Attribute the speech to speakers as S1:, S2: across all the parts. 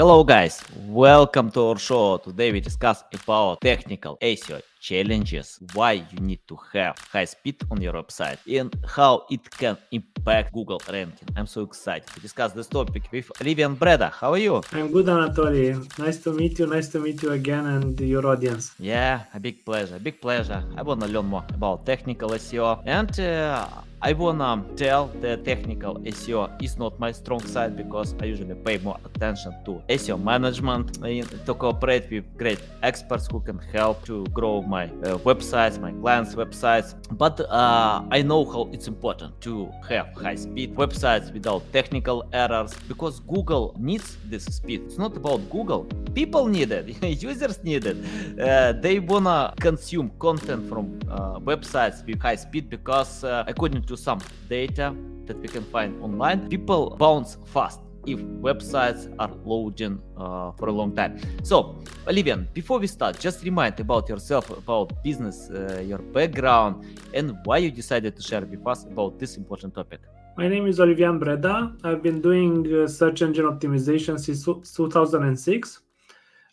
S1: Hello guys, welcome to our show. Today we discuss about technical SEO challenges, why you need to have high speed on your website, and how it can impact Google ranking. I'm so excited to discuss this topic with Olivian Breda. How are you?
S2: I'm good, Anatoly. Nice to meet you. Nice to meet you again and your audience.
S1: Yeah, a big pleasure. Big pleasure. I wanna learn more about technical SEO and. Uh, I wanna tell that technical SEO is not my strong side because I usually pay more attention to SEO management and to cooperate with great experts who can help to grow my uh, websites, my clients' websites. But uh, I know how it's important to have high speed websites without technical errors because Google needs this speed. It's not about Google. People need it, users need it. Uh, they wanna consume content from uh, websites with high speed because uh, according to some data that we can find online, people bounce fast if websites are loading uh, for a long time. So, Olivian, before we start, just remind about yourself, about business, uh, your background, and why you decided to share with us about this important topic.
S2: My name is Olivian Breda. I've been doing uh, search engine optimization since 2006.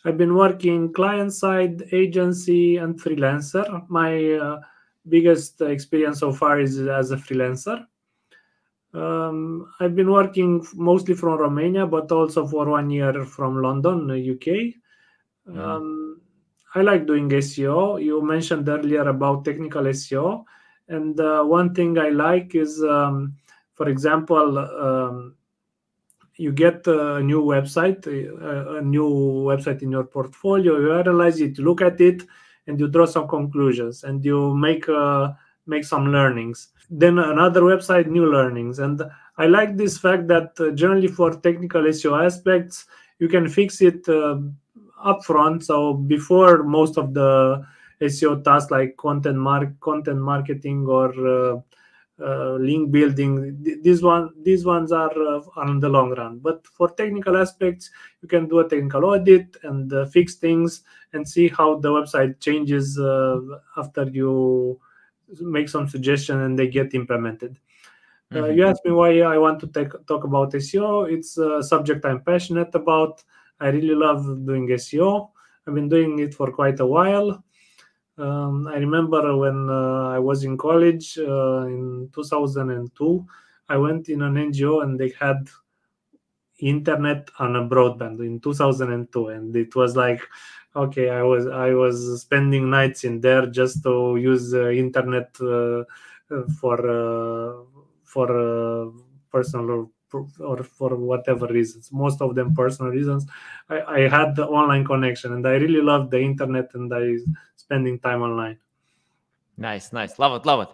S2: I've been working client side, agency, and freelancer. My uh, biggest experience so far is as a freelancer. Um, I've been working mostly from Romania, but also for one year from London, UK. Um, I like doing SEO. You mentioned earlier about technical SEO, and uh, one thing I like is, um, for example, um, you get a new website, a, a, new website in your portfolio. You analyze it, you look at it, and you draw some conclusions, and you make uh, make some learnings then another website new learnings. And i like this fact that uh, generally for technical seo aspects you can fix it uh, upfront. So before most of the seo tasks like content mark content marketing or uh, uh, link building these one these ones are, uh, are in the long run. But for technical aspects you can do a technical audit and uh, fix things and see how the website changes uh, after you make some suggestion and they get implemented. Uh, mm-hmm. Uh, you asked me why I want to take, talk about SEO. It's a subject I'm passionate about. I really love doing SEO. I've been doing it for quite a while. Um, I remember when uh, I was in college uh, in 2002, I went in an NGO and they had internet on a broadband in 2002, and it was like okay i was i was spending nights in there just to use uh, internet uh, for uh, for uh, personal or for whatever reasons most of them personal reasons. I, I had the online connection and i really loved the internet and i spending time online.
S1: Nice nice. Love it love it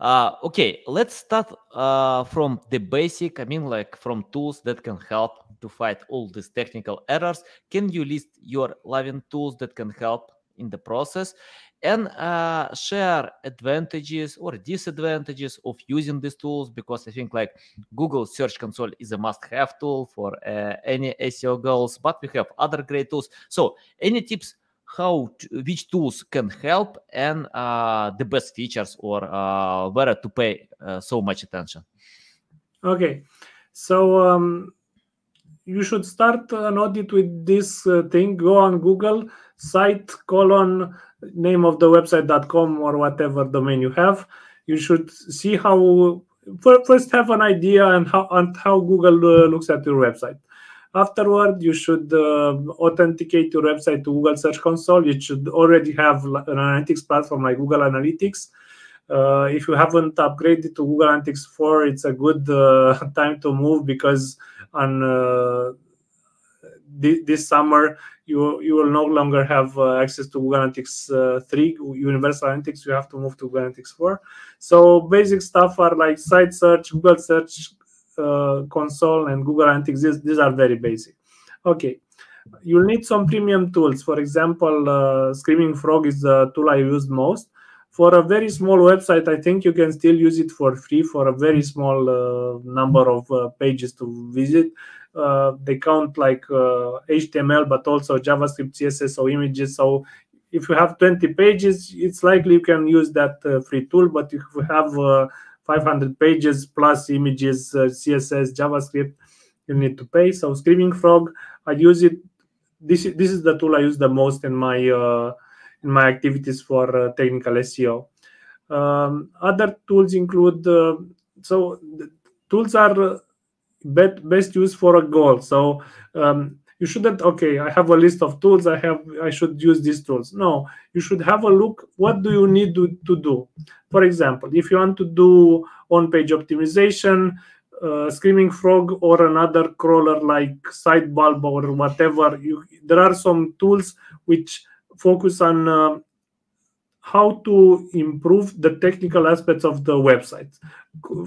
S1: uh, okay let's start uh, from the basic i mean like from tools that can help to fight all these technical errors. Can you list your loving tools that can help in the process and uh, share advantages or disadvantages of using these tools? Because I think like Google Search Console is a must-have tool for uh, any SEO goals, but we have other great tools. So, any tips? How which tools can help and uh, the best features or uh, where to pay uh, so much attention.
S2: Okay. So um, you should start an audit with this uh, thing. Go on google site colon name of the website.com or whatever domain you have. You should see how first have an idea and how and how google uh, looks at your website afterward you should uh, authenticate your website to google search console. You should already have an analytics platform like google analytics. Uh, if you haven't upgraded to google analytics 4 it's a good uh, time to move because on uh, this summer you you will no longer have uh, access to Google Analytics uh, 3 Universal Analytics. You have to move to Google Analytics 4 so basic stuff are like site search Google search console and Google Analytics these, these are very basic. Okay you'll need some premium tools. For example uh, Screaming Frog is the tool I use most. For a very small website i think you can still use it for free for a very small uh, number of uh, pages to visit. Uh, they count like html uh, but also javascript css or images. So if you have 20 pages it's likely you can use that uh, free tool. But if you have uh, 500 pages plus images css javascript you need to pay so screaming frog I use it. This this is the tool I use the most in my uh, in my activities for uh, technical SEO. Um, other tools include uh, so tools are bet, best used for a goal. So um, you shouldn't okay i have a list of tools i have i should use these tools. No you should have a look what do you need to, to do? For example if you want to do on page optimization uh, screaming frog or another crawler like sitebulb or whatever you, there are some tools which focus on uh, how to improve the technical aspects of the website.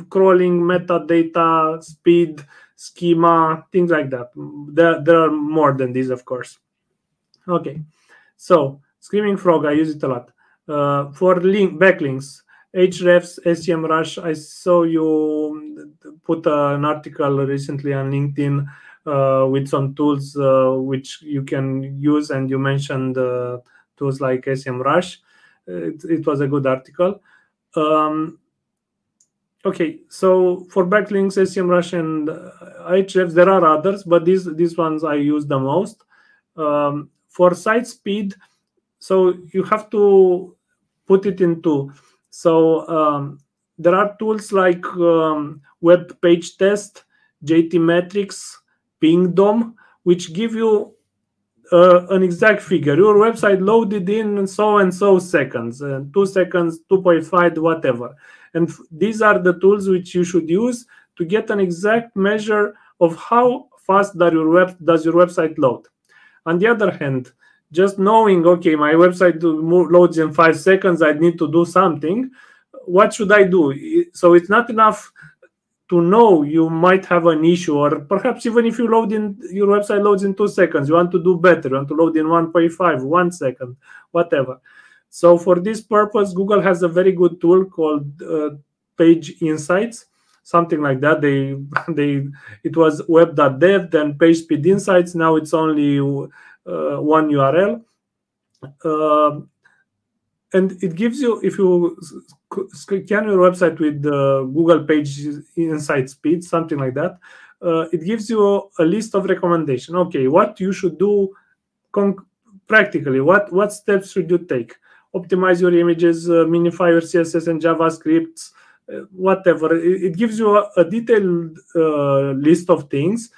S2: Crawling metadata speed schema things like that there, there are more than these of course okay so screaming frog i use it a lot uh, for link backlinks Ahrefs, SEMrush. I saw you put an article recently on LinkedIn uh, with some tools uh, which you can use, and you mentioned uh, tools like SEMrush. It, it was a good article. Um, okay, so for backlinks, SEMrush and Ahrefs, there are others, but these these ones I use the most. Um, for site speed, so you have to put it into so um, there are tools like um, Web Page Test, GTmetrix Pingdom, which give you uh, an exact figure. Your website loaded in so and so seconds, uh, two seconds, 2.5, whatever. And these are the tools which you should use to get an exact measure of how fast does your, web, does your website load. On the other hand, just knowing okay my website loads in five seconds i need to do something what should i do so it's not enough to know you might have an issue or perhaps even if you load in your website loads in two seconds you want to do better you want to load in 1.5 one second whatever so for this purpose google has a very good tool called uh, page insights something like that they they it was web.dev then page speed insights now it's only uh, one URL. Um, and it gives you, if you scan your website with the Google Page Insight Speed, something like that, uh, it gives you a list of recommendation. Okay, what you should do practically, what, what steps should you take? Optimize your images, uh, minify your CSS and JavaScript, uh, whatever. It, it, gives you a, a detailed uh, list of things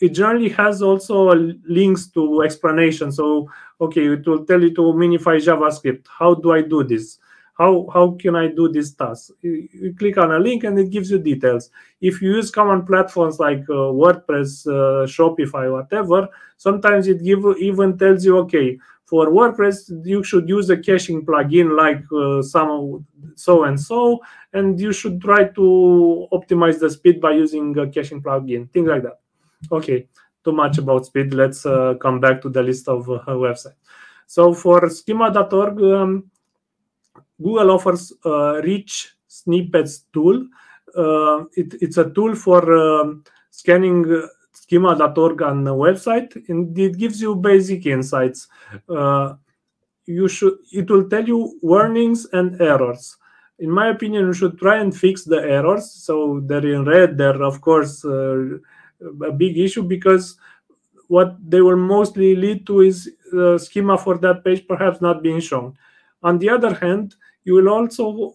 S2: it generally has also links to explanation. So, okay, it will tell you to minify JavaScript. How do I do this? How, how can I do this task? You, click on a link and it gives you details. If you use common platforms like uh, WordPress, uh, Shopify, whatever, sometimes it give, even tells you, okay, for WordPress, you should use a caching plugin like uh, some so and so, and you should try to optimize the speed by using a caching plugin, things like that. Okay, too much about speed. Let's uh, come back to the list of uh, websites. So for schema.org, um, Google offers a rich snippets tool. Uh, it, it's a tool for um, scanning schema.org on the website, and it gives you basic insights. Uh, you should it will tell you warnings and errors. In my opinion, you should try and fix the errors. So they're in red. They're of course uh, a big issue because what they will mostly lead to is the schema for that page perhaps not being shown. On the other hand, you will also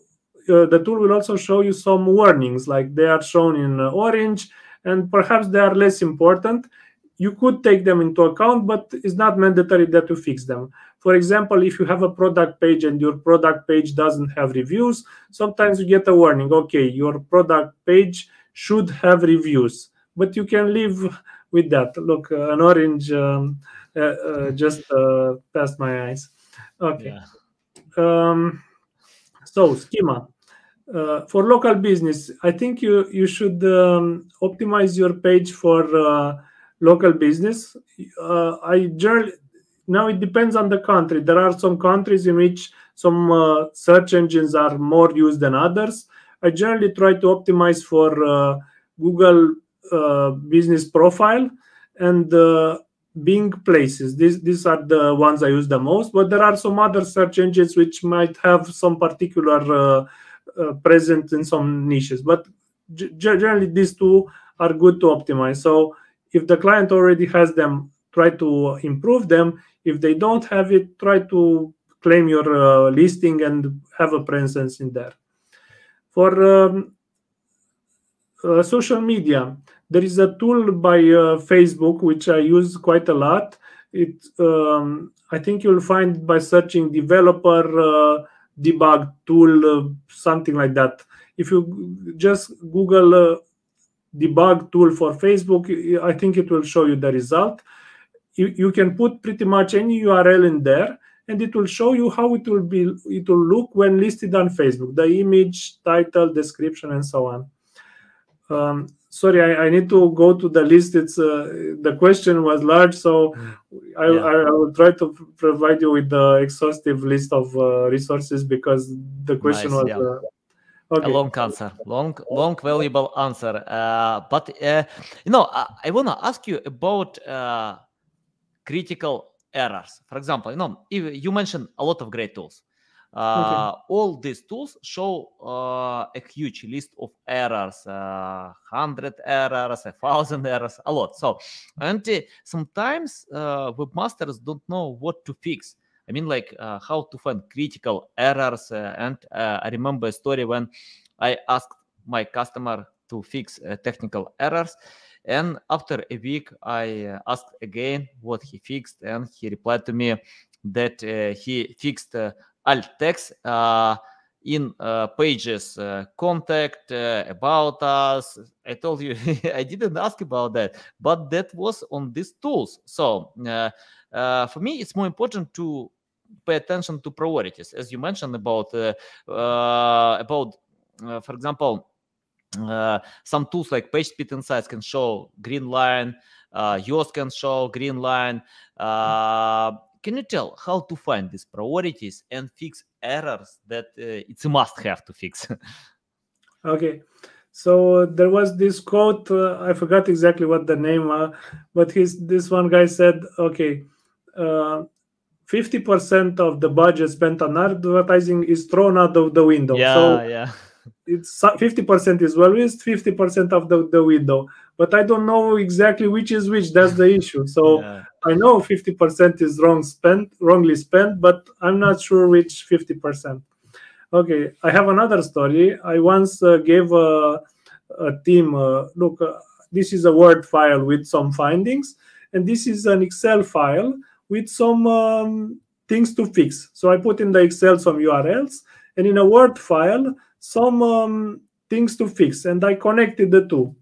S2: uh, the tool will also show you some warnings like they are shown in uh, orange and perhaps they are less important you could take them into account but it's not mandatory that you fix them for example if you have a product page and your product page doesn't have reviews sometimes you get a warning okay your product page should have reviews but you can live with that. Look, uh, an orange um, uh, uh, just uh, passed my eyes. Okay. Yeah. Um, so schema uh, for local business. I think you you should um, optimize your page for uh, local business. I generally now it depends on the country. There are some countries in which some search engines are more used than others. I generally try to optimize for Google uh, business profile and uh, Bing places. These these are the ones I use the most, but there are some other search engines which might have some particular uh, present in some niches. But generally, these two are good to optimize. So if the client already has them, try to improve them. If they don't have it, try to claim your uh, listing and have a presence in there. For um, uh, social media, there is a tool by uh, Facebook which I use quite a lot. It um, I think you'll find by searching developer uh, debug tool, uh, something like that. If you just Google uh, debug tool for Facebook, I think it will show you the result. You, you can put pretty much any URL in there and it will show you how it will be it will look when listed on facebook the image title description and so on um, sorry I, I, need to go to the list it's uh, the question was large so mm. I, yeah. I, I, will try to provide you with the exhaustive list of uh, resources because the question nice, was yeah. uh,
S1: Okay. a long answer long long valuable answer uh, but uh, you know i, want to ask you about uh, critical errors. For example, you know, if you mentioned a lot of great tools. Uh, okay. All these tools show uh, a huge list of errors, uh, hundred errors, a thousand errors, a lot. So, and uh, sometimes uh, webmasters don't know what to fix. I mean, like uh, how to find critical errors. and I remember a story when I asked my customer to fix technical errors and after a week, I asked again what he fixed, and he replied to me that uh, he fixed uh, alt text in uh, pages uh, contact uh, about us. I told you i didn't ask about that but that was on these tools. So for me it's more important to pay attention to priorities. As you mentioned about about for example uh, some tools like PageSpeed Insights can show green line, uh, Yoast can show green line. Uh, can you tell how to find these priorities and fix errors that uh, it's a must have to fix?
S2: okay. So there was this quote. Uh, I forgot exactly what the name, uh, but his this one guy said, "Okay, uh, fifty percent of the budget spent on advertising is thrown out of the window."
S1: Yeah,
S2: so
S1: yeah
S2: it's 50% is well used 50% of the, the window but i don't know exactly which is which that's the issue so yeah. I know 50% is wrong spent wrongly spent but i'm not sure which 50% okay i have another story. I once uh, gave a, a team uh, look uh, this is a word file with some findings and this is an excel file with some um, things to fix. So i put in the excel some urls and in a word file some um, things to fix, and I connected the two.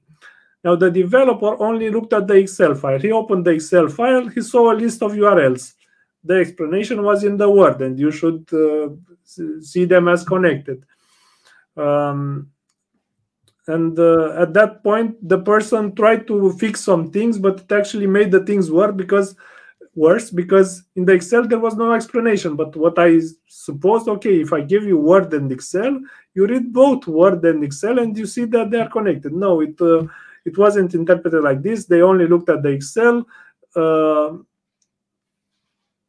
S2: Now the developer only looked at the Excel file. He opened the Excel file, he saw a list of URLs. The explanation was in the Word, and you should uh, see them as connected. Um, and uh, at that point, the person tried to fix some things, but it actually made the things worse because worse because in the Excel there was no explanation. But what I suppose, okay, if I give you Word and Excel, you read both Word and Excel and you see that they are connected. No, it uh, it wasn't interpreted like this. They only looked at the Excel. Uh,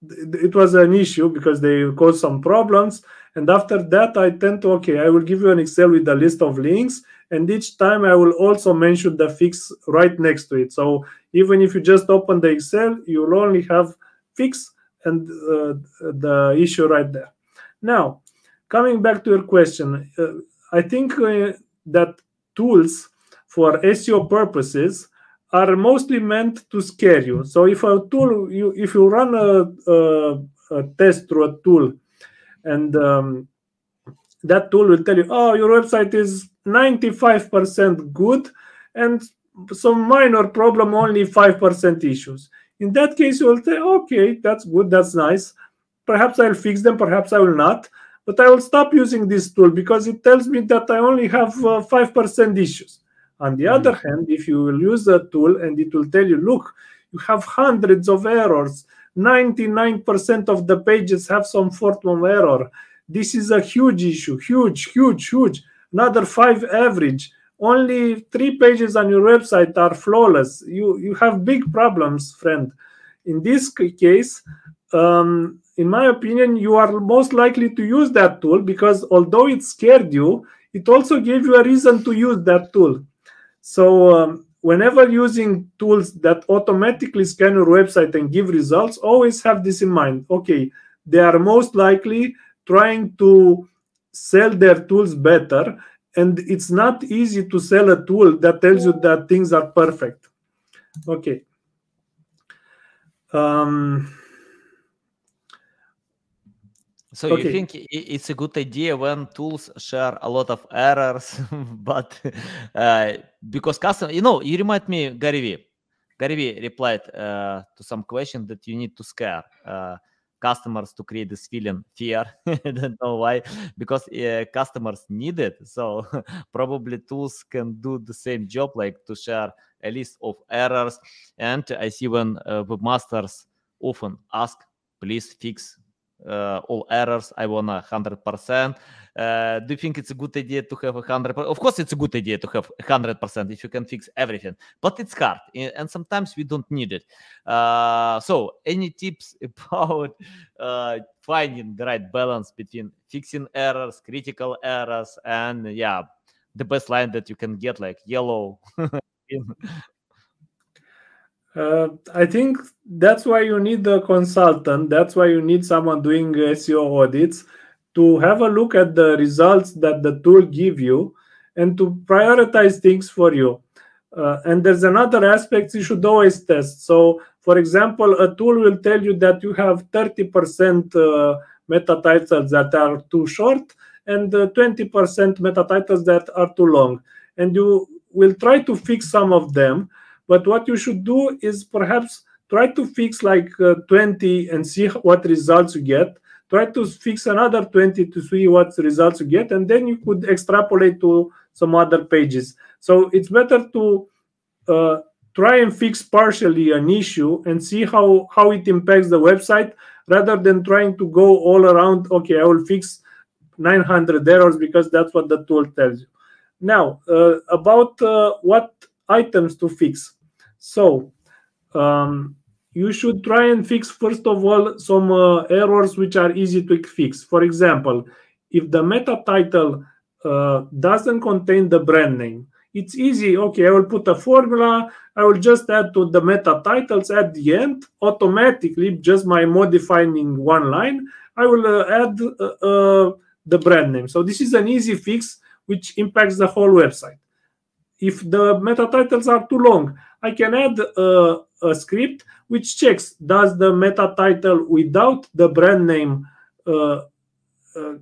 S2: it was an issue because they caused some problems. And after that, I tend to okay, I will give you an Excel with a list of links, and each time I will also mention the fix right next to it. So even if you just open the Excel, you will only have fix and uh, the issue right there. Now, coming back to your question, uh, I think uh, that tools for SEO purposes are mostly meant to scare you. So if a tool, you if you run a, a, a test through a tool, and um, that tool will tell you, oh, your website is 95% good, and some minor problem, only 5% issues. In that case, you will say, okay, that's good, that's nice. Perhaps I'll fix them, perhaps I will not but I will stop using this tool because it tells me that I only have uh, 5% issues. On the mm-hmm. other hand, if you will use a tool and it will tell you, look, you have hundreds of errors, 99% of the pages have some form of error. This is a huge issue, huge, huge, huge. Another five average. Only three pages on your website are flawless. You you have big problems, friend. In this case, um, in my opinion, you are most likely to use that tool because although it scared you, it also gave you a reason to use that tool. So um, whenever using tools that automatically scan your website and give results, always have this in mind. Okay, they are most likely trying to sell their tools better, and it's not easy to sell a tool that tells you that things are perfect. Okay. Um,
S1: So you think it's a good idea when tools share a lot of errors, but uh, because custom, you know, you remind me Gary Vee. Gary Vee replied uh, to some question that you need to scare uh, customers to create this feeling fear. I don't know why, because uh, customers need it. So probably tools can do the same job, like to share a list of errors. And I see when uh, webmasters often ask, please fix uh, all errors. I want a hundred percent. Uh, do you think it's a good idea to have a hundred? Of course, it's a good idea to have a hundred percent if you can fix everything, but it's hard, and sometimes we don't need it. Uh, so, any tips about uh, finding the right balance between fixing errors, critical errors, and yeah, the best line that you can get, like yellow.
S2: Uh, I think that's why you need a consultant. That's why you need someone doing SEO audits to have a look at the results that the tool give you and to prioritize things for you. Uh, and there's another aspect you should always test. So, for example, a tool will tell you that you have 30% uh, meta titles that are too short and uh, 20% meta titles that are too long. And you will try to fix some of them but what you should do is perhaps try to fix like uh, 20 and see what results you get. Try to fix another 20 to see what results you get and then you could extrapolate to some other pages. So it's better to uh, try and fix partially an issue and see how how it impacts the website rather than trying to go all around okay i will fix 900 errors because that's what the tool tells you. Now uh, about uh, what items to fix so um, you should try and fix first of all some uh, errors which are easy to fix. For example, if the meta title uh, doesn't contain the brand name, it's easy. Okay, I will put a formula. I will just add to the meta titles at the end automatically, just by modifying one line. I will uh, add uh, uh, the brand name. So this is an easy fix which impacts the whole website. If the meta titles are too long, I can add a, a script which checks does the meta title without the brand name uh, uh,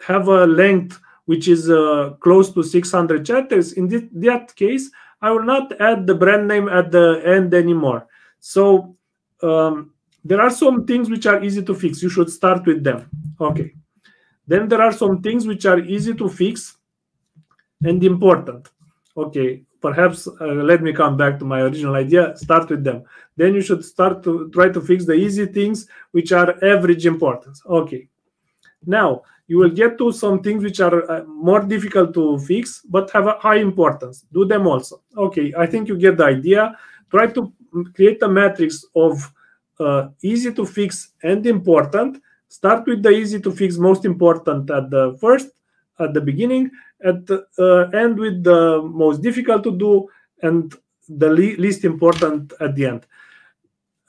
S2: have a length which is uh, close to 600 characters. In this, that case, I will not add the brand name at the end anymore. So um, there are some things which are easy to fix. You should start with them. Okay. Then there are some things which are easy to fix and important. Okay, perhaps uh, let me come back to my original idea. Start with them. Then you should start to try to fix the easy things which are average importance. Okay. Now you will get to some things which are uh, more difficult to fix but have a high importance. Do them also. Okay, I think you get the idea. Try to create a matrix of uh, easy to fix and important. Start with the easy to fix, most important at the first, at the beginning, at uh, end with the most difficult to do, and the le- least important at the end.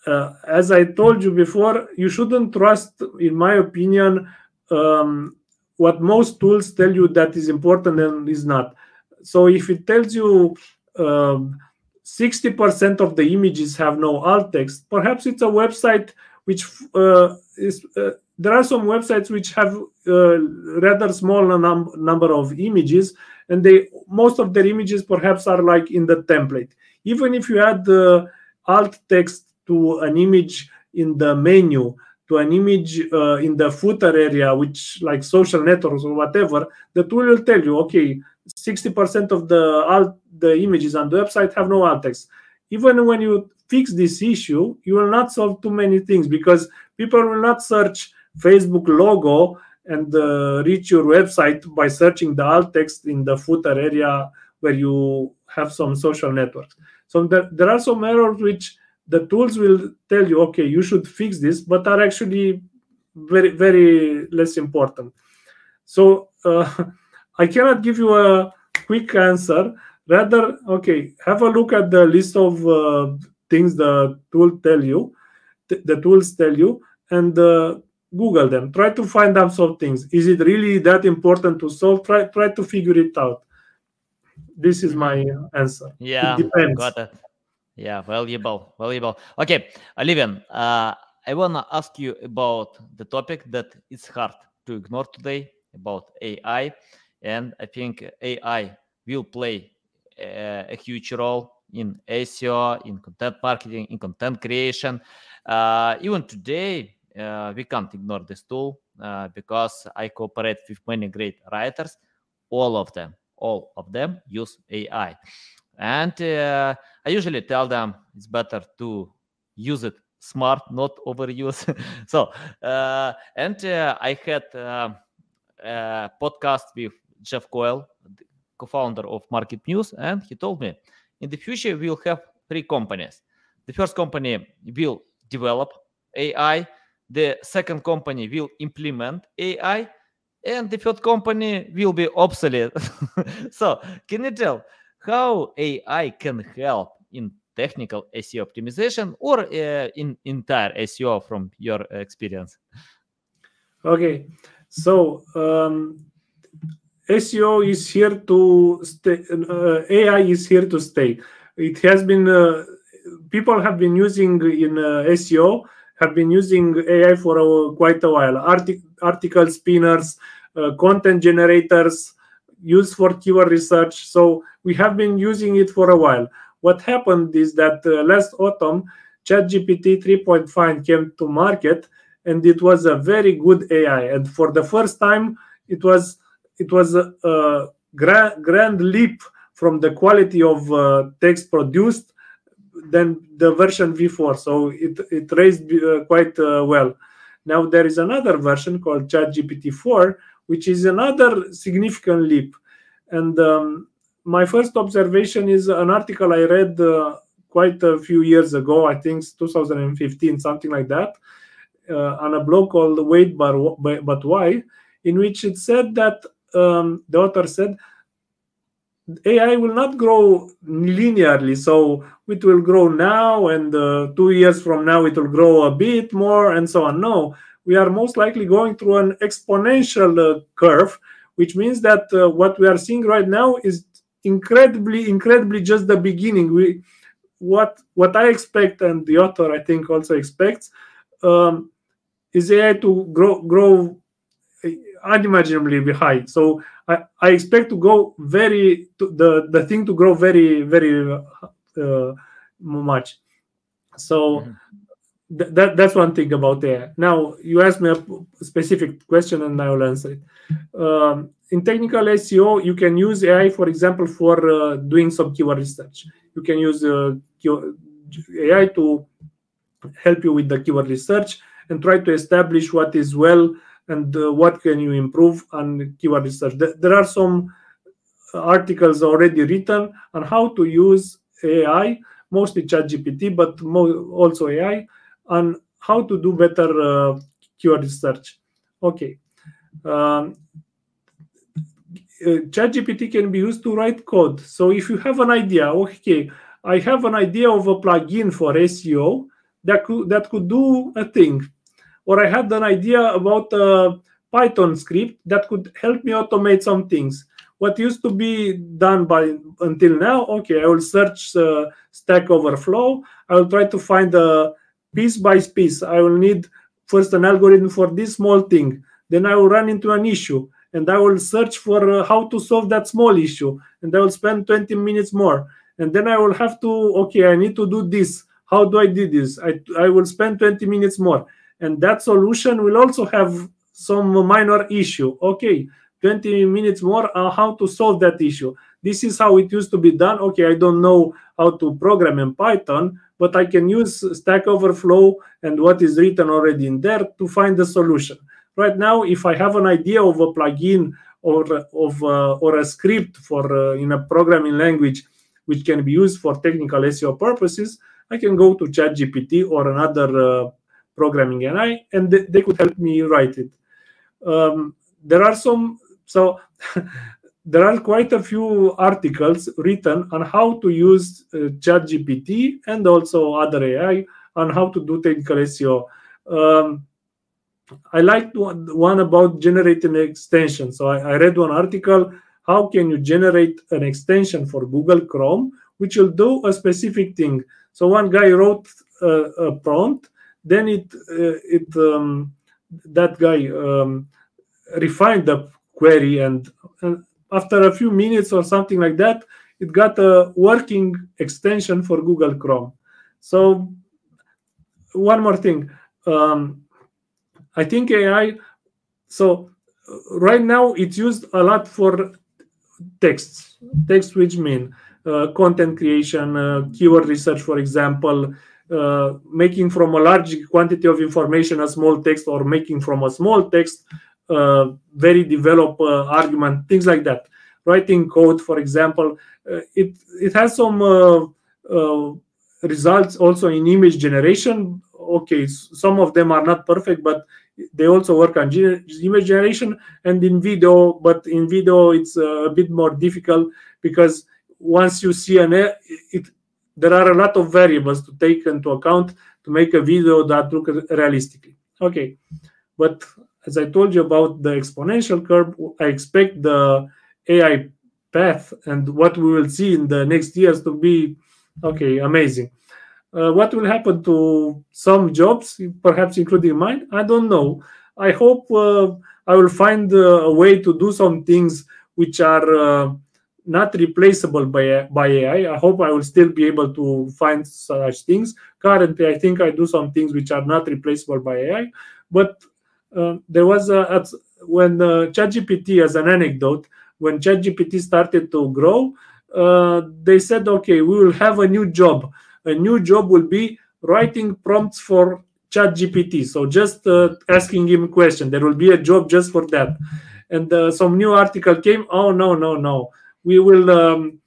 S2: Uh, as I told you before, you shouldn't trust, in my opinion, um, what most tools tell you that is important and is not. So if it tells you um, 60% of the images have no alt text, perhaps it's a website which uh, is. Uh, there are some websites which have uh, rather small num- number of images, and they most of their images perhaps are like in the template. Even if you add the alt text to an image in the menu, to an image uh, in the footer area, which like social networks or whatever, the tool will tell you, okay, 60% of the alt the images on the website have no alt text. Even when you fix this issue, you will not solve too many things because people will not search Facebook logo and uh, reach your website by searching the alt text in the footer area where you have some social networks. So there, there are some errors which the tools will tell you, okay, you should fix this, but are actually very, very less important. So uh, I cannot give you a quick answer. rather okay have a look at the list of uh, things the tool tell you the tools tell you and uh, google them. Try to find out some things. Is it really that important to solve? Try try to figure it out. This is my answer.
S1: Yeah got it. Yeah valuable valuable. Okay olivian uh, i want to ask you about the topic that it's hard to ignore today about ai and i think ai will play a, a huge role in seo in content marketing in content creation uh, even today uh, we can't ignore this tool uh, because I cooperate with many great writers. All of them, all of them use AI, and uh, I usually tell them it's better to use it smart, not overuse. so, uh, and uh, I had a podcast with Jeff Coyle, co-founder of MarketMuse, and he told me in the future we'll have three companies. The first company will develop AI the second company will implement AI, and the third company will be obsolete. so, can you tell how AI can help in technical SEO optimization or uh, in entire SEO from your experience?
S2: Okay, so um, SEO is here to stay. Uh, AI is here to stay. It has been uh, people have been using in uh, SEO have been using AI for quite a while. Artic- article spinners, uh, content generators, used for keyword research. So we have been using it for a while. What happened is that uh, last autumn, ChatGPT 3.5 came to market, and it was a very good AI. And for the first time, it was it was a, a grand, grand leap from the quality of uh, text produced than the version v4 so it, it raised uh, quite uh, well. Now there is another version called ChatGPT 4 which is another significant leap. And um, my first observation is an article i read uh, quite a few years ago i think 2015 something like that uh, on a blog called wait but, but why in which it said that um, the author said AI will not grow linearly. So it will grow now, and uh, two years from now, it will grow a bit more, and so on. No, we are most likely going through an exponential uh, curve, which means that uh, what we are seeing right now is incredibly, incredibly just the beginning. We what what I expect, and the author I think also expects, um, is AI to grow grow unimaginably high. So I, I expect to go very to the the thing to grow very very uh, much. So mm-hmm. th- that that's one thing about there. Now you asked me a specific question and I will answer it. Um, in technical SEO, you can use AI, for example, for uh, doing some keyword research. You can use uh, AI to help you with the keyword research and try to establish what is well and uh, what can you improve on keyword research. There are some articles already written on how to use AI, mostly ChatGPT, but also AI, on how to do better uh, keyword research. Okay. Um, uh, ChatGPT can be used to write code. So if you have an idea, okay, I have an idea of a plugin for SEO that could that could do a thing or I had an idea about a Python script that could help me automate some things. What used to be done by until now, okay, I will search uh, Stack Overflow. I will try to find a piece by piece. I will need first an algorithm for this small thing. Then I will run into an issue and I will search for uh, how to solve that small issue. And I will spend 20 minutes more. And then I will have to, okay, I need to do this. How do I do this? I, I will spend 20 minutes more and that solution will also have some minor issue. Okay 20 minutes more on how to solve that issue? This is how it used to be done. Okay i don't know how to program in python but i can use stack overflow and what is written already in there to find the solution. Right now if i have an idea of a plugin or of uh, or a script for uh, in a programming language which can be used for technical seo purposes i can go to chatgpt or another uh, programming AI, and they, they could help me write it. Um, there are some so there are quite a few articles written on how to use uh, ChatGPT and also other AI on how to do technical SEO. Um, I liked one, one about generating extension. So I, I read one article. How can you generate an extension for Google Chrome which will do a specific thing? So one guy wrote a, a prompt, then it uh, it um, that guy um, refined the query and, and after a few minutes or something like that, it got a working extension for Google Chrome. So, one more thing. Um, I think AI, so right now it's used a lot for texts, text which mean uh, content creation, uh, keyword research, for example, uh, making from a large quantity of information a small text or making from a small text uh, very developed uh, argument, things like that. Writing code, for example, uh, it it has some results also in image generation. Okay, some of them are not perfect, but they also work on image generation and in video. But in video, it's a bit more difficult because once you see an it there are a lot of variables to take into account to make a video that look realistically okay but as I told you about the exponential curve, I expect the AI path and what we will see in the next years to be okay, amazing. Uh, what will happen to some jobs, perhaps including mine? I don't know. I hope uh, I will find uh, a way to do some things which are uh, not replaceable by by AI. I hope I will still be able to find such things. Currently, I think I do some things which are not replaceable by AI, but uh, there was a, when uh, ChatGPT, as an anecdote, when ChatGPT started to grow, uh, they said, okay, we will have a new job. A new job will be writing prompts for ChatGPT. So just uh, asking him question. There will be a job just for that. And uh, some new article came. Oh no, no, no. We will um,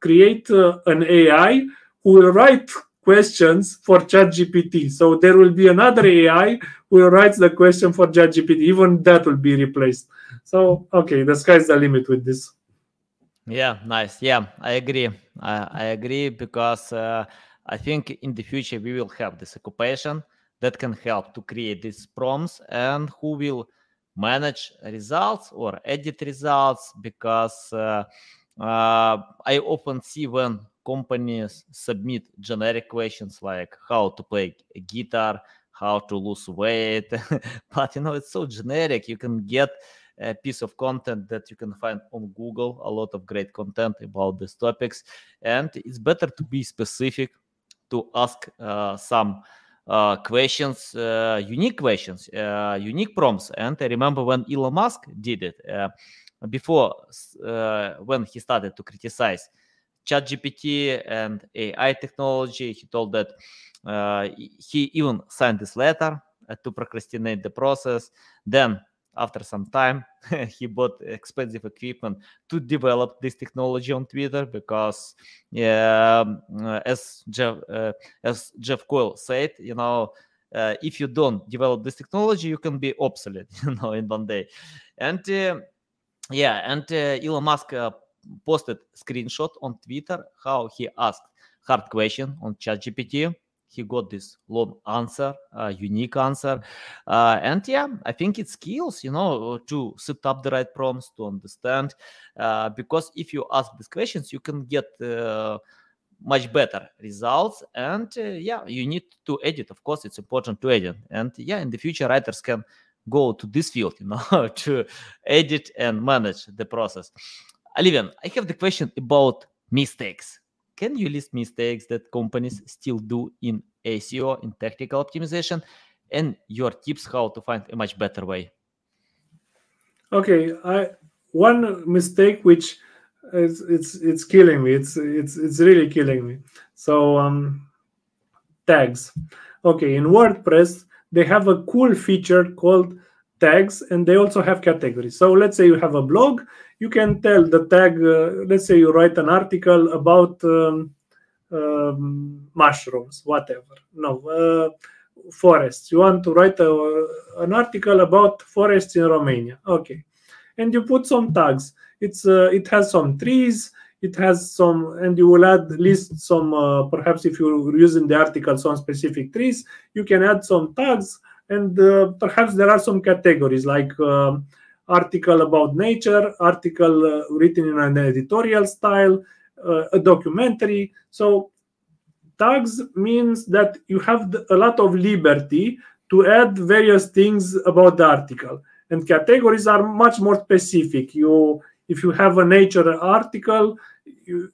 S2: create uh, an AI who will write questions for ChatGPT. So there will be another AI who writes the question for ChatGPT. Even that will be replaced. So okay, the sky's the limit with this.
S1: Yeah, nice. Yeah, I agree. I, I agree because uh, I think in the future we will have this occupation that can help to create these prompts and who will manage results or edit results because uh, uh, I often see when companies submit generic questions like how to play a guitar, how to lose weight, but you know it's so generic. You can get a piece of content that you can find on Google, a lot of great content about these topics, and it's better to be specific, to ask uh, some uh, questions, uh, unique questions, uh, unique prompts. And I remember when Elon Musk did it uh, before, uh, when he started to criticize ChatGPT and AI technology. He told that uh, he even signed this letter uh, to procrastinate the process. Then, after some time, he bought expensive equipment to develop this technology on Twitter because, uh, as Jeff uh, as Jeff Coyle said, you know. Uh, if you don't develop this technology, you can be obsolete, you know, in one day. And yeah, and Elon Musk posted screenshot on Twitter how he asked hard question on ChatGPT. He got this long answer, uh, unique answer, uh, and yeah, I think it skills, you know, to set up the right prompts to understand. Uh, because if you ask these questions, you can get uh, much better results and uh, yeah you need to edit of course it's important to edit and yeah in the future writers can go to this field you know to edit and manage the process Olivian, I have the question about mistakes. Can you list mistakes that companies still do in SEO, in technical optimization, and your tips how to find a much better way?
S2: Okay, I one mistake which is it's it's killing me. It's it's it's really killing me. So um tags. Okay, in WordPress they have a cool feature called tags and they also have categories. So let's say you have a blog, you can tell the tag, uh, let's say you write an article about um, um, mushrooms, whatever. No, uh, forests. You want to write a, an article about forests in Romania. Okay. and you put some tags. It's uh, it has some trees, it has some, and you will add list some. Uh, perhaps if you're using the article some specific trees, you can add some tags, and uh, perhaps there are some categories like. Um, article about nature, article uh, written in an editorial style, uh, a documentary. So tags means that you have a lot of liberty to add various things about the article and categories are much more specific you if you have a nature article you,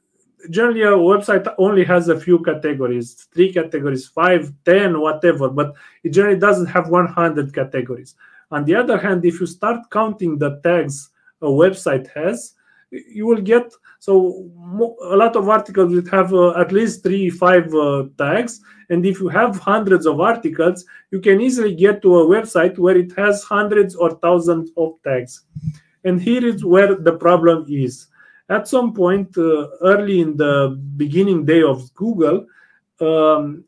S2: generally a website only has a few categories three categories five ten whatever but it generally doesn't have 100 categories. On the other hand if you start counting the tags a website has you will get so a lot of articles will have uh, at least three five uh, tags and if you have hundreds of articles you can easily get to a website where it has hundreds or thousands of tags and here is where the problem is. At some point uh, early in the beginning day of google um,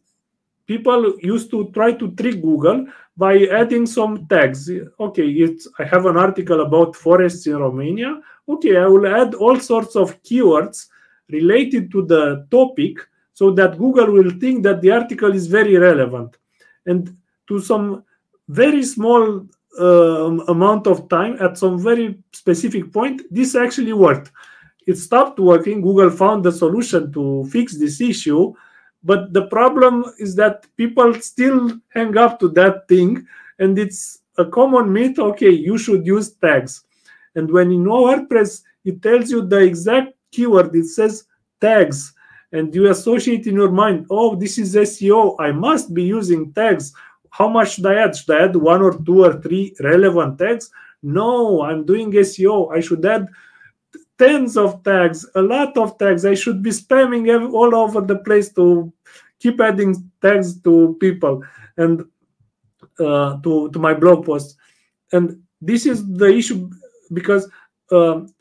S2: people used to try to trick google by adding some tags. Okay it's i have an article about forests in romania. Okay i will add all sorts of keywords related to the topic so that google will think that the article is very relevant. And to some very small uh, amount of time at some very specific point this actually worked. It stopped working. Google found the solution to fix this issue. But the problem is that people still hang up to that thing and it's a common myth okay you should use tags. And when in wordpress it tells you the exact keyword. It says tags and you associate in your mind oh this is seo i must be using tags how much should i add should i add one or two or three relevant tags no i'm doing seo i should add tens of tags, a lot of tags. I should be spamming all over the place to keep adding tags to people and uh, to to my blog posts. And this is the issue because um,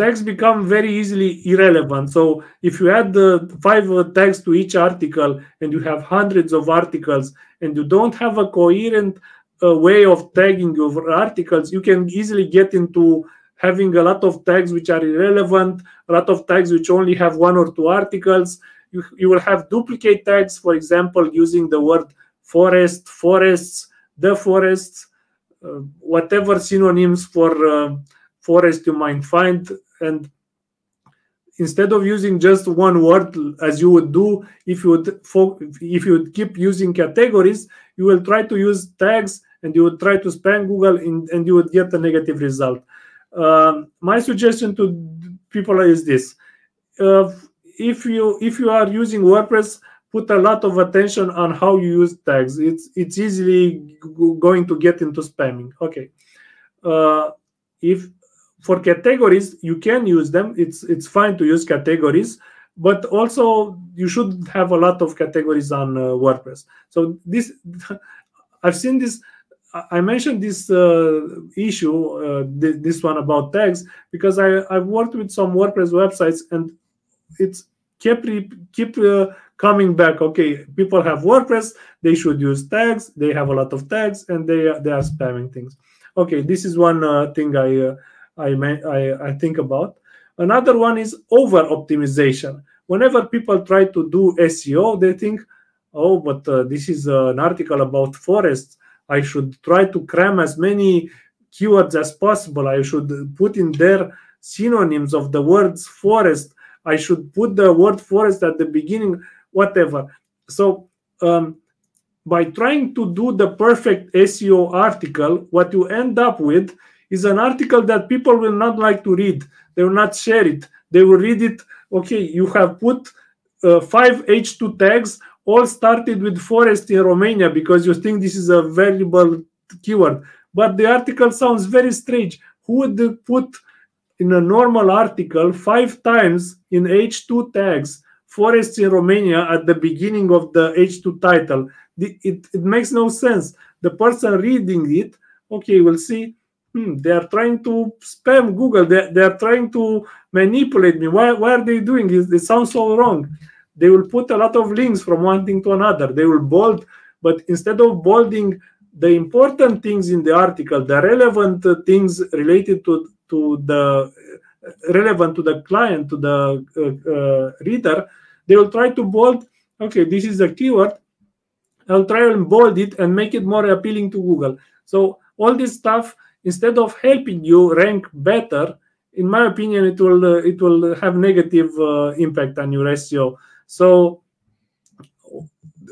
S2: tags become very easily irrelevant. So if you add the five tags to each article and you have hundreds of articles and you don't have a coherent uh, way of tagging your articles, you can easily get into having a lot of tags which are irrelevant, a lot of tags which only have one or two articles. You, you will have duplicate tags, for example, using the word forest, forests, the forests, uh, whatever synonyms for uh, forest you might find. And instead of using just one word as you would do if you would if you would keep using categories, you will try to use tags and you would try to spam Google in, and you would get a negative result. Um, my suggestion to people is this: uh, if you if you are using WordPress, put a lot of attention on how you use tags. It's it's easily going to get into spamming. Okay, uh, if for categories you can use them. It's it's fine to use categories, but also you should have a lot of categories on uh, WordPress. So this I've seen this I mentioned this uh, issue, uh, th- this one about tags, because I I've worked with some WordPress websites and it's kept keep uh, coming back. Okay, people have WordPress, they should use tags. They have a lot of tags and they they are spamming things. Okay, this is one uh, thing I uh, I, I I think about. Another one is over optimization. Whenever people try to do SEO, they think, oh, but uh, this is an article about forests I should try to cram as many keywords as possible. I should put in there synonyms of the words forest. I should put the word forest at the beginning, whatever. So, um, by trying to do the perfect SEO article, what you end up with is an article that people will not like to read. They will not share it. They will read it. Okay, you have put uh, five H2 tags all started with forest in Romania because you think this is a valuable keyword. But the article sounds very strange. Who would put in a normal article five times in H2 tags forests in Romania at the beginning of the H2 title? It, it, it makes no sense. The person reading it, okay, will see hmm, they are trying to spam Google. They, they are trying to manipulate me. Why, why are they doing it? It sounds so wrong they will put a lot of links from one thing to another. They will bold, but instead of bolding the important things in the article, the relevant things related to, to the relevant to the client to the uh, uh, reader they will try to bold okay this is a keyword i'll try and bold it and make it more appealing to google so all this stuff instead of helping you rank better in my opinion it will uh, it will have negative uh, impact on your seo so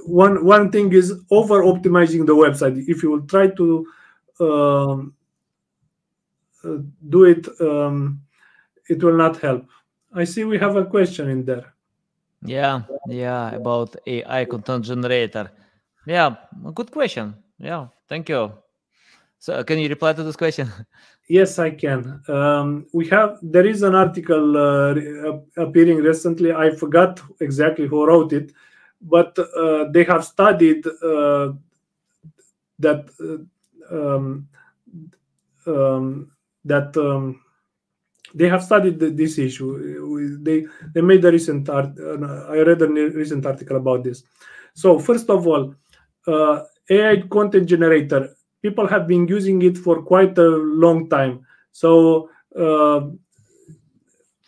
S2: one one thing is over optimizing the website. If you will try to um, uh, do it um, it will not help. I see we have a question in there.
S1: Yeah yeah about ai content generator. Yeah good question. Yeah thank you so can you reply to this question
S2: yes i can um, we have there is an article uh, appearing recently i forgot exactly who wrote it but uh, they have studied uh, that uh, um, um, that um, they have studied this issue. They they made a recent art. I read a recent article about this. So first of all, uh, AI content generator. People have been using it for quite a long time. So uh,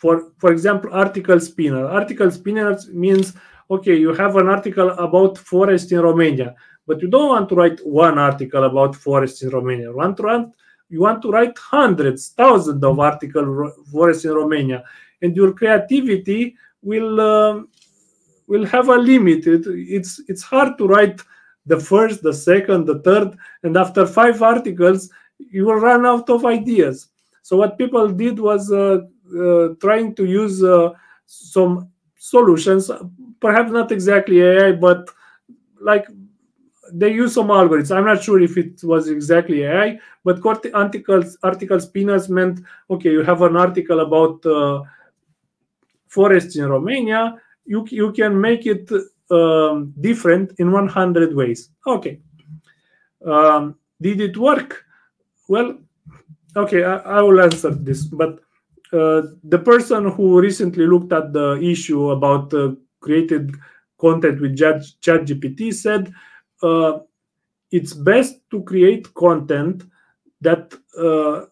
S2: for for example, article spinner. Article spinner means okay, you have an article about forest in Romania, but you don't want to write one article about forest in Romania. You want to write, you want to write hundreds, thousands of articles forest in Romania, and your creativity will um, will have a limit. It, it's it's hard to write the first, the second, the third, and after five articles, you will run out of ideas. So what people did was uh, uh, trying to use uh, some solutions perhaps not exactly ai but like they use some algorithms i'm not sure if it was exactly ai but articles article spinners meant okay you have an article about uh, forests in romania you, you can make it um, different in 100 ways. Okay. Um, did it work? Well okay I, I will answer this but uh, the person who recently looked at the issue about uh, created content with ChatGPT said uh, it's best to create content that uh,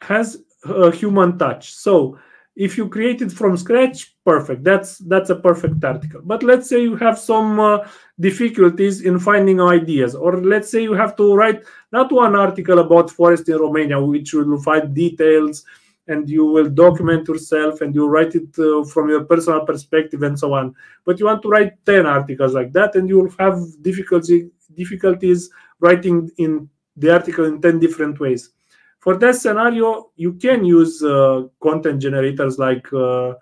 S2: has a human touch. So if you create it from scratch, perfect. That's that's a perfect article. But let's say you have some uh, difficulties in finding ideas, or let's say you have to write not one article about forest in Romania, which will find details and you will document yourself and you write it uh, from your personal perspective and so on but you want to write 10 articles like that and you will have difficulty difficulties writing in the article in 10 different ways for that scenario you can use uh, content generators like uh,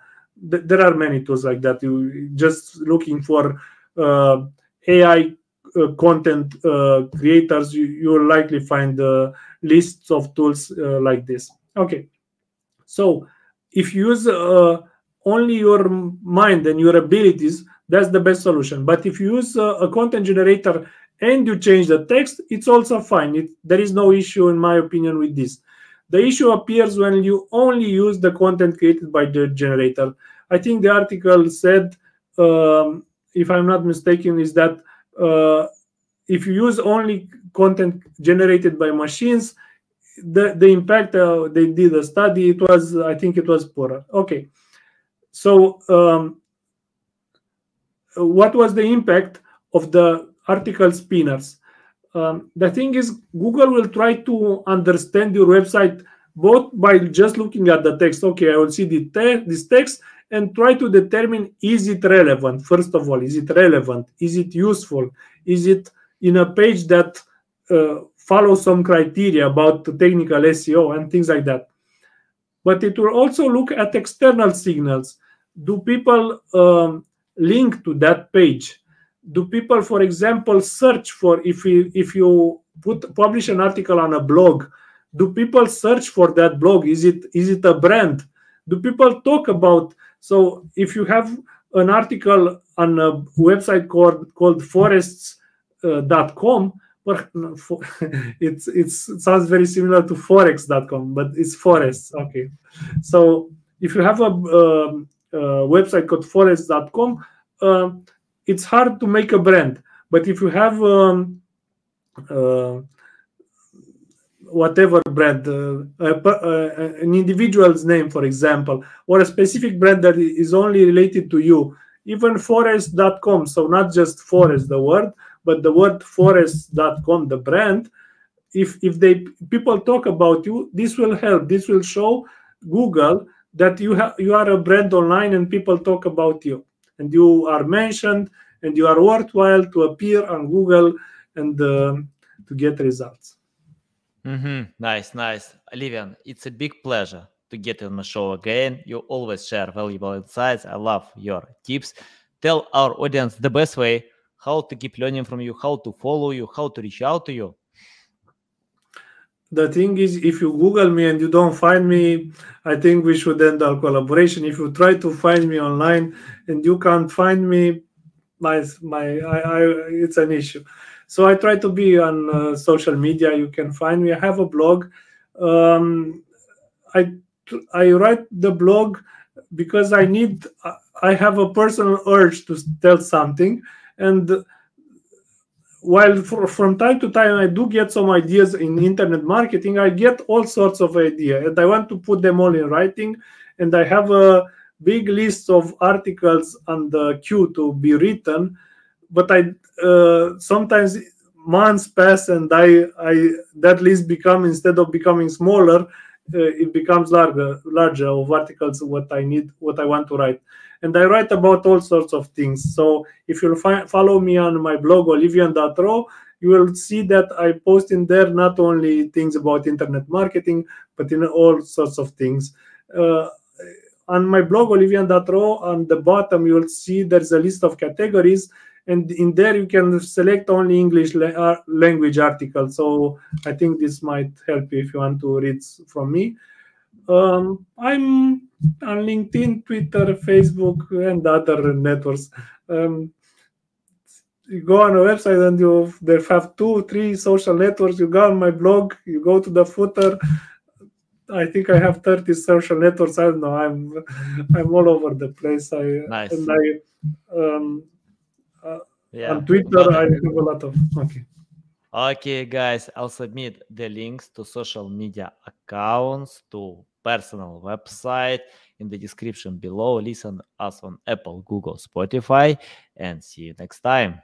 S2: th- there are many tools like that. You just looking for uh, ai uh, content uh, creators you, you will likely find lists of tools like this. Okay. So if you use uh, only your mind and your abilities, that's the best solution. But if you use uh, a content generator and you change the text, it's also fine. It, there is no issue, in my opinion, with this. The issue appears when you only use the content created by the generator. I think the article said, um, if I'm not mistaken, is that uh, if you use only content generated by machines, the the impact uh, they did a study it was i think it was poorer okay so um, what was the impact of the article spinners um, the thing is google will try to understand your website both by just looking at the text okay i will see the te- this text and try to determine is it relevant first of all is it relevant is it useful is it in a page that uh, follow some criteria about technical SEO and things like that. But it will also look at external signals. Do people um, link to that page? Do people, for example, search for if you, if you put publish an article on a blog? Do people search for that blog? Is it is it a brand? Do people talk about? So if you have an article on a website called called forests.com, uh, it's it's it sounds very similar to forex.com but it's forests okay so if you have a, um, website called forests.com uh, it's hard to make a brand but if you have um, uh, whatever brand, uh, uh, an individual's name, for example, or a specific brand that is only related to you. Even forest.com, so not just forest, the word, but the word forest.com, the brand. If if they people talk about you, this will help. This will show Google that you have you are a brand online and people talk about you, and you are mentioned and you are worthwhile to appear on Google and uh, to get results.
S1: Mm-hmm. Nice, nice. Livian, it's a big pleasure to get on the show again. You always share valuable insights. I love your tips. Tell our audience the best way how to keep learning from you, how to follow you, how to reach out to you.
S2: The thing is, if you Google me and you don't find me, I think we should end our collaboration. If you try to find me online and you can't find me, my my I, I it's an issue. So I try to be on uh, social media. You can find me. I have a blog. Um, I I write the blog because I need. I have a personal urge to tell something, and while for, from time to time I do get some ideas in internet marketing, I get all sorts of ideas, and I want to put them all in writing. And I have a big list of articles on the queue to be written but I uh, sometimes months pass and I, I that list become instead of becoming smaller, uh, it becomes larger, larger of articles what I need, what I want to write. And I write about all sorts of things. So if you'll follow me on my blog olivian.ro, you will see that I post in there not only things about internet marketing, but in all sorts of things. Uh, on my blog olivian.ro, on the bottom you will see there's a list of categories and in there you can select only english uh, language articles so i think this might help you if you want to read from me um, i'm on linkedin twitter facebook and other networks um, you go on a website and you they have two three social networks you go on my blog you go to the footer I think I have 30 social networks. I don't know. I'm I'm all over the place. I
S1: nice.
S2: and I um, uh, yeah. On Twitter, I have a lot of. Okay.
S1: Okay, guys, I'll submit the links to social media accounts, to personal website in the description below. Listen us on Apple, Google, Spotify, and see you next time.